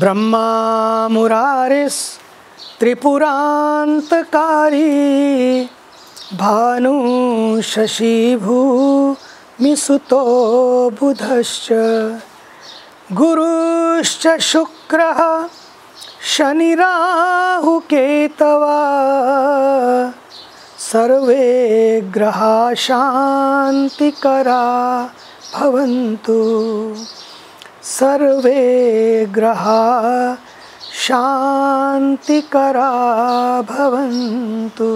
ब्रह्मा मुरारिस्त्रिपुरान्तकारी भानुशशिभूमिसुतो बुधश्च गुरुश्च शुक्रः शनिराहुकेतवा सर्वे ग्रहा शान्तिकरा भवन्तु। सर्वे ग्रहा शान्तिकरा भवन्तु।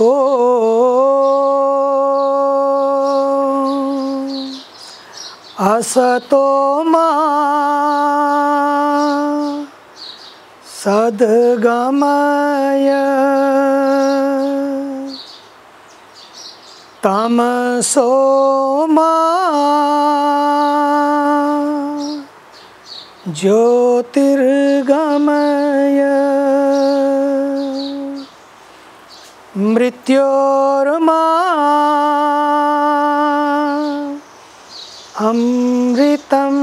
ॐ असतो मा सद्गमय। तमसो मा। ज्योतिर्गमय। मृत्योर्मा। अमृतं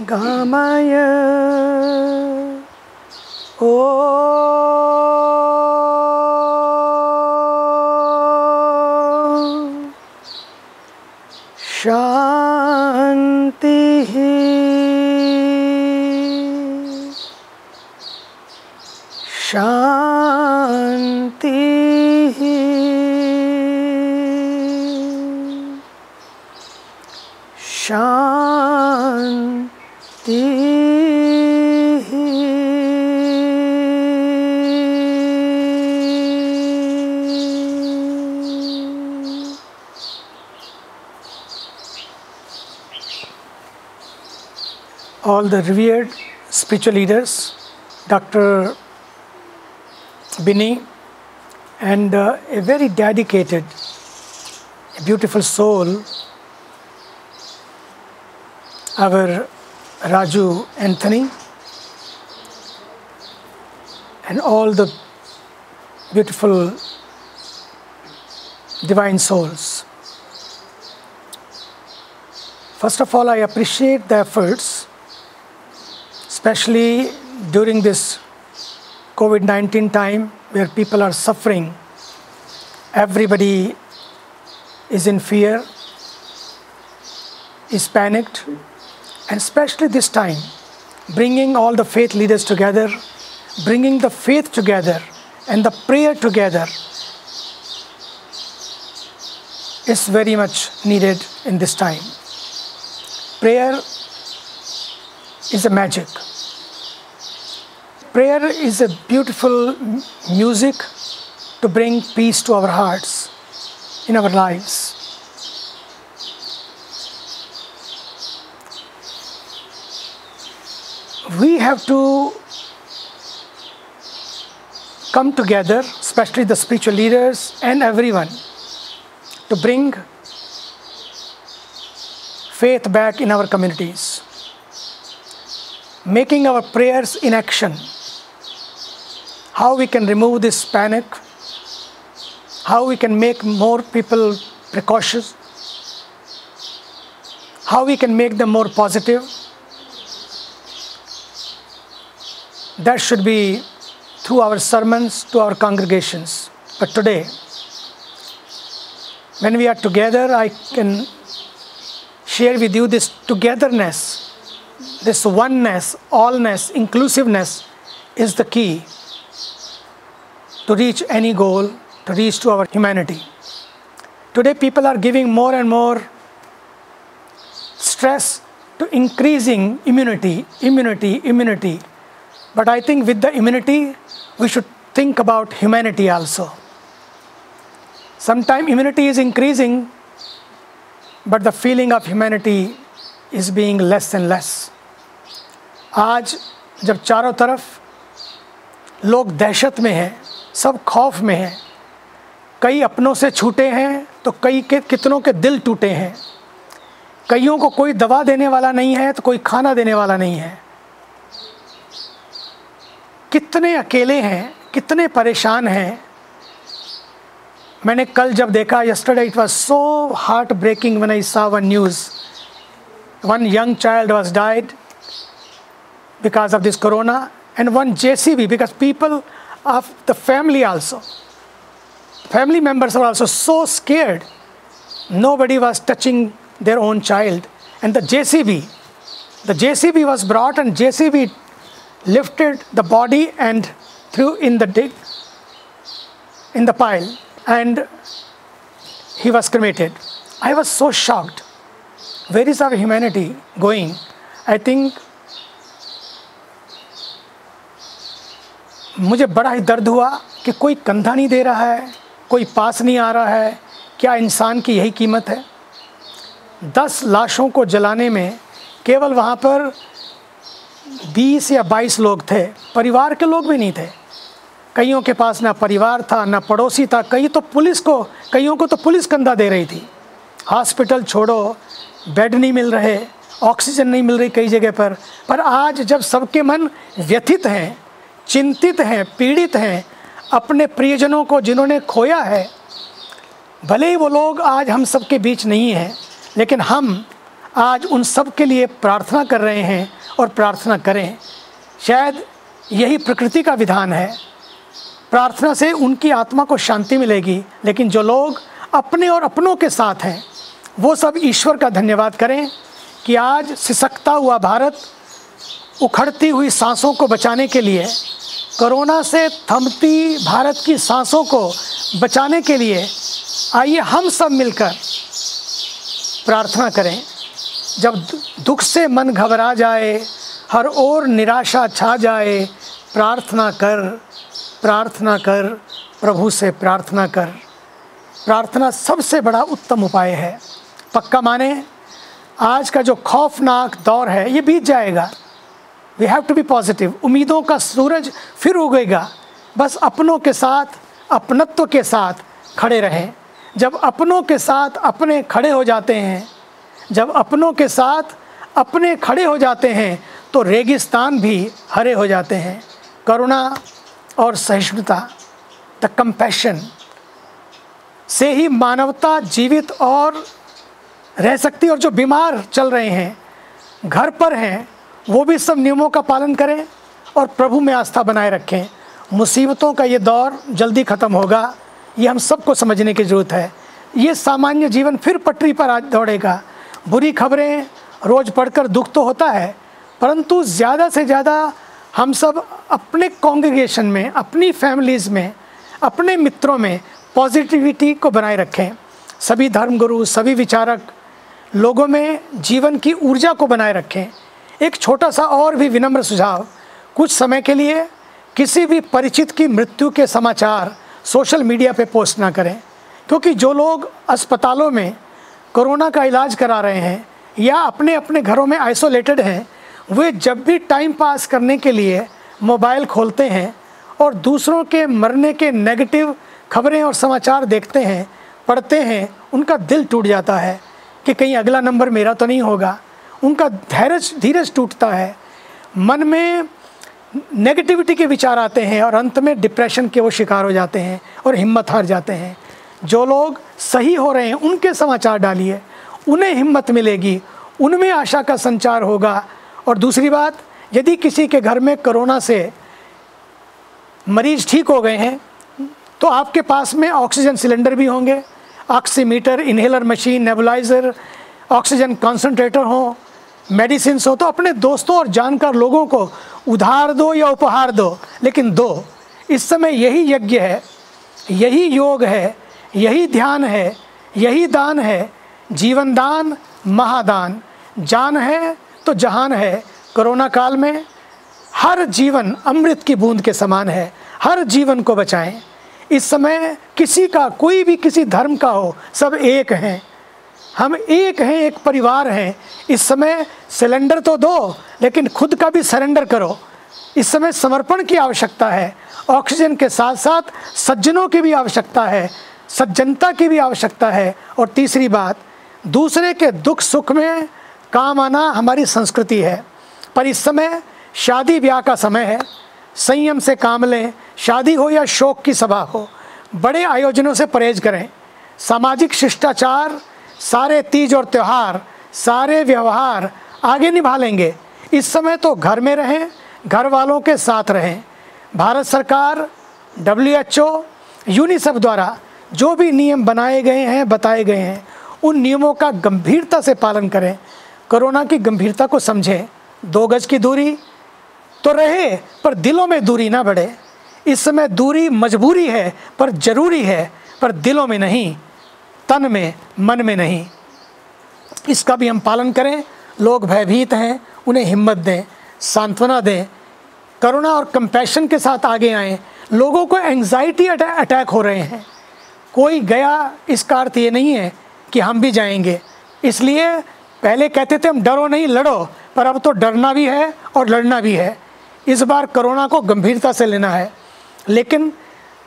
गमय। ॐ all the revered spiritual leaders, Dr. Binny, and uh, a very dedicated, beautiful soul, our Raju Anthony, and all the beautiful divine souls. First of all, I appreciate the efforts especially during this COVID 19 time where people are suffering. Everybody is in fear, is panicked, and especially this time, bringing all the faith leaders together, bringing the faith together and the prayer together is very much needed in this time. Prayer is a magic. Prayer is a beautiful music to bring peace to our hearts, in our lives. We have to come together, especially the spiritual leaders and everyone, to bring faith back in our communities making our prayers in action. How we can remove this panic, how we can make more people precautious, how we can make them more positive. That should be through our sermons to our congregations. But today, when we are together, I can share with you this togetherness this oneness, allness, inclusiveness is the key to reach any goal, to reach to our humanity. Today, people are giving more and more stress to increasing immunity, immunity, immunity. But I think with the immunity, we should think about humanity also. Sometimes immunity is increasing, but the feeling of humanity is being less and less. आज जब चारों तरफ लोग दहशत में हैं, सब खौफ में हैं। कई अपनों से छूटे हैं तो कई के कितनों के दिल टूटे हैं। कईयों को कोई दवा देने वाला नहीं है तो कोई खाना देने वाला नहीं है। कितने अकेले हैं, कितने परेशान हैं। मैंने कल जब देखा yesterday it was so heart breaking when I saw one news one young child was died because of this corona. And one jcb because people of the family also family members are also so scared. Nobody was touching their own child. And the jcb the jcb was brought and jcb lifted the body and threw in the dig in the pile and he was cremated. I was so shocked. Where is our humanity going? I think मुझे बड़ा ही दर्द हुआ कि कोई कंधा नहीं दे रहा है, कोई पास नहीं आ रहा है। क्या इंसान की यही कीमत है? दस लाशों को जलाने में केवल वहाँ पर बीस या बाईस लोग थे, परिवार के लोग भी नहीं थे। कईयों के पास ना परिवार था, ना पड़ोसी था। कई तो पुलिस को, कईयों को तो पुलिस कंधा दे रही थी। हॉस्पिटल छोड़ो, बेड नहीं मिल रहे, ऑक्सीजन नहीं मिल रही कई जगह पर। पर आज जब सबके मन व्यथित हैं चिंतित हैं, पीड़ित हैं, अपने प्रियजनों को जिन्होंने खोया है, भले ही वो लोग आज हम सब के बीच नहीं हैं, लेकिन हम आज उन सब के लिए प्रार्थना कर रहे हैं और प्रार्थना करें। शायद यही प्रकृति का विधान है। प्रार्थना से उनकी आत्मा को शांति मिलेगी, लेकिन जो लोग अपने और अपनों के साथ हैं, वो सब ईश्वर का धन्यवाद करें कि आज सिसकता हुआ भारत उखड़ती हुई सांसों को बचाने के लिए, कोरोना से थमती भारत की सांसों को बचाने के लिए आइए हम सब मिलकर प्रार्थना करें। जब दुख से मन घबरा जाए, हर ओर निराशा छा जाए, प्रार्थना कर प्रार्थना कर, प्रभु से प्रार्थना कर। प्रार्थना सबसे बड़ा उत्तम उपाय है। पक्का माने, आज का जो खौफनाक दौर है, ये बीत जाएगा। We have to be positive उम्मीदों का सूरज फिर उगेगा। बस अपनों के साथ, अपनत्व के साथ खड़े रहें। जब अपनों के साथ अपने खड़े हो जाते हैं, जब अपनों के साथ अपने खड़े हो जाते हैं तो रेगिस्तान भी हरे हो जाते हैं। करुणा और सहिष्णुता द कंपैशन से ही मानवता जीवित और रह सकती और जो बीमार चल रहे हैं, घर पर हैं वो भी सब नियमों का पालन करें और प्रभु में आस्था बनाए रखें। मुसीबतों का ये दौर जल्दी ख़त्म होगा। ये हम सबको समझने की ज़रूरत है। ये सामान्य जीवन फिर पटरी पर आज दौड़ेगा। बुरी खबरें रोज़ पढ़कर दुख तो होता है, परंतु ज़्यादा से ज़्यादा हम सब अपने कॉन्ग्रीगेशन में, अपनी फैमिलीज़ में, अपने मित्रों में पॉजिटिविटी को बनाए रखें। सभी धर्मगुरु, सभी विचारक लोगों में जीवन की ऊर्जा को बनाए रखें। एक छोटा सा और भी विनम्र सुझाव। कुछ समय के लिए किसी भी परिचित की मृत्यु के समाचार सोशल मीडिया पे पोस्ट ना करें, क्योंकि जो लोग अस्पतालों में कोरोना का इलाज करा रहे हैं या अपने अपने घरों में आइसोलेटेड हैं, वे जब भी टाइम पास करने के लिए मोबाइल खोलते हैं और दूसरों के मरने के नेगेटिव खबरें और समाचार देखते हैं, पढ़ते हैं, उनका दिल टूट जाता है कि कहीं अगला नंबर मेरा तो नहीं होगा। उनका धैर्य धीरज टूटता है। मन में नेगेटिविटी के विचार आते हैं और अंत में डिप्रेशन के वो शिकार हो जाते हैं और हिम्मत हार जाते हैं। जो लोग सही हो रहे हैं, उनके समाचार डालिए। उन्हें हिम्मत मिलेगी, उनमें आशा का संचार होगा। और दूसरी बात, यदि किसी के घर में कोरोना से मरीज़ ठीक हो गए हैं तो आपके पास में ऑक्सीजन सिलेंडर भी होंगे। Oximeter inhaler machine nebuliser oxygen concentrator हो। मेडिसिन हो तो अपने दोस्तों और जानकार लोगों को उधार दो या उपहार दो, लेकिन दो। इस समय यही यज्ञ है, यही योग है, यही ध्यान है, यही दान है जीवन दान महादान। जान है तो जहान है। कोरोना काल में हर जीवन अमृत की बूंद के समान है, हर जीवन को बचाएँ। इस समय किसी का कोई भी किसी धर्म का हो, सब एक हैं। हम एक हैं, एक परिवार हैं। इस समय सिलेंडर तो दो, लेकिन खुद का भी सरेंडर करो। इस समय समर्पण की आवश्यकता है, ऑक्सीजन के साथ साथ सज्जनों की भी आवश्यकता है, सज्जनता की भी आवश्यकता है। और तीसरी बात, दूसरे के दुख सुख में काम आना हमारी संस्कृति है। पर इस समय शादी ब्याह का समय है, संयम से काम लें, शादी हो या शोक की सभा हो, बड़े आयोजनों से परहेज करें। सामाजिक शिष्टाचार सारे तीज और त्यौहार, सारे व्यवहार आगे निभा लेंगे इस समय तो घर में रहें, घर वालों के साथ रहें। भारत सरकार डब्ल्यू एच ओ यूनिसेफ द्वारा जो भी नियम बनाए गए हैं, बताए गए हैं, उन नियमों का गंभीरता से पालन करें। कोरोना की गंभीरता को समझें। दो गज की दूरी तो रहे, पर दिलों में दूरी ना बढ़े। इस समय दूरी मजबूरी है, पर ज़रूरी है, पर दिलों में नहीं। तन में, मन में नहीं। इसका भी हम पालन करें। लोग भयभीत हैं, उन्हें हिम्मत दें, सांत्वना दें, करुणा और कंपैशन के साथ आगे आएँ। लोगों को एंजाइटी अटैक हो रहे हैं। कोई गया इसका अर्थ ये नहीं है कि हम भी जाएँगे। इसलिए पहले कहते थे हम डरो नहीं, लड़ो, पर अब तो डरना भी है और लड़ना भी है। इस बार कोरोना को गंभीरता से लेना है। लेकिन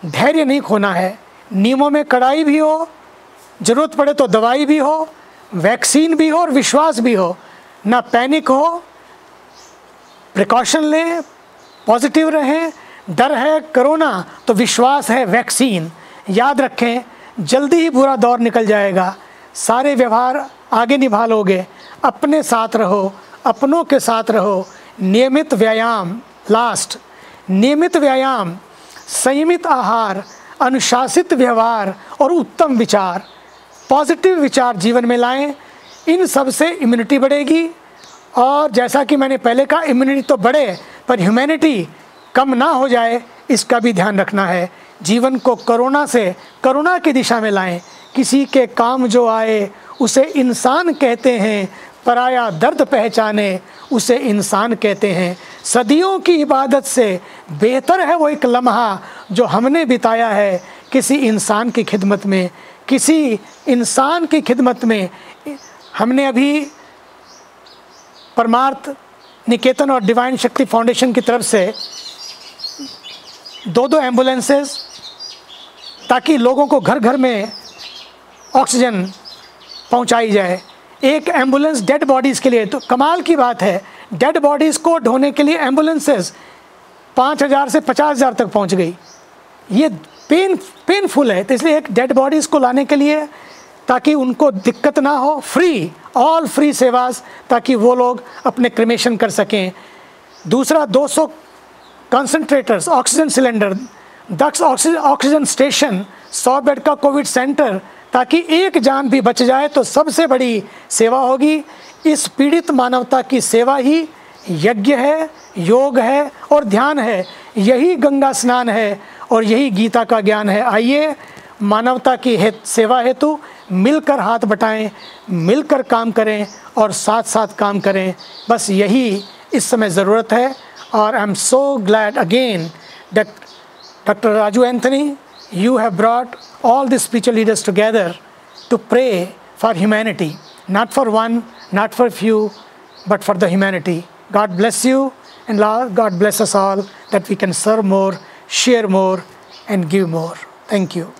धैर्य नहीं खोना है। नियमों में कड़ाई भी हो ज़रूरत पड़े तो दवाई भी हो, वैक्सीन भी हो और विश्वास भी हो। ना पैनिक हो, प्रिकॉशन लें, पॉजिटिव रहें, डर है कोरोना तो विश्वास है वैक्सीन। याद रखें, जल्दी ही बुरा दौर निकल जाएगा। सारे व्यवहार आगे निभा लोगे अपने साथ रहो, अपनों के साथ रहो। नियमित व्यायाम लास्ट नियमित व्यायाम, संयमित आहार, अनुशासित व्यवहार और उत्तम विचार। पॉजिटिव विचार जीवन में लाएँ, इन सबसे इम्यूनिटी बढ़ेगी। और जैसा कि मैंने पहले कहा इम्यूनिटी तो बढ़े, पर ह्यूमैनिटी कम ना हो जाए, इसका भी ध्यान रखना है। जीवन को करुणा से करुणा की दिशा में लाएँ। किसी के काम जो आए, उसे इंसान कहते हैं, पराया दर्द पहचाने, उसे इंसान कहते हैं। सदियों की इबादत से बेहतर है वो एक लम्हा जो हमने बिताया है किसी इंसान की खिदमत में। किसी इंसान की खिदमत में हमने अभी परमार्थ, निकेतन और डिवाइन शक्ति फाउंडेशन की तरफ़ से दो दो एम्बुलेंसेस ताकि लोगों को घर घर में ऑक्सीजन पहुंचाई जाए। एक एंबुलेंस डेड बॉडीज़ के लिए तो कमाल की बात है डेड बॉडीज़ को ढोने के लिए एम्बुलेंसेस पाँच हज़ार से पचास हज़ार तक पहुँच गई। ये पेन पेनफुल है तो इसलिए एक डेड बॉडीज़ को लाने के लिए ताकि उनको दिक्कत ना हो फ्री ऑल फ्री सेवास ताकि वो लोग अपने क्रिमेशन कर सकें। दूसरा 200 concentrators oxygen cylinder Daksh oxygen oxygen station सौ बेड का कोविड सेंटर ताकि एक जान भी बच जाए तो सबसे बड़ी सेवा होगी। इस पीड़ित मानवता की सेवा ही यज्ञ है, योग है और ध्यान है। यही गंगा स्नान है। और यही गीता का ज्ञान है। आइए मानवता की हे, सेवा हेतु मिलकर हाथ बटाएँ मिलकर काम करें और साथ साथ काम करें। बस यही इस समय ज़रूरत है और I am so glad again doctor Raju Anthony you have brought all the spiritual leaders together to pray for humanity not for one not for few but for the humanity God bless you and God bless us all that we can serve more share more, and give more. Thank you.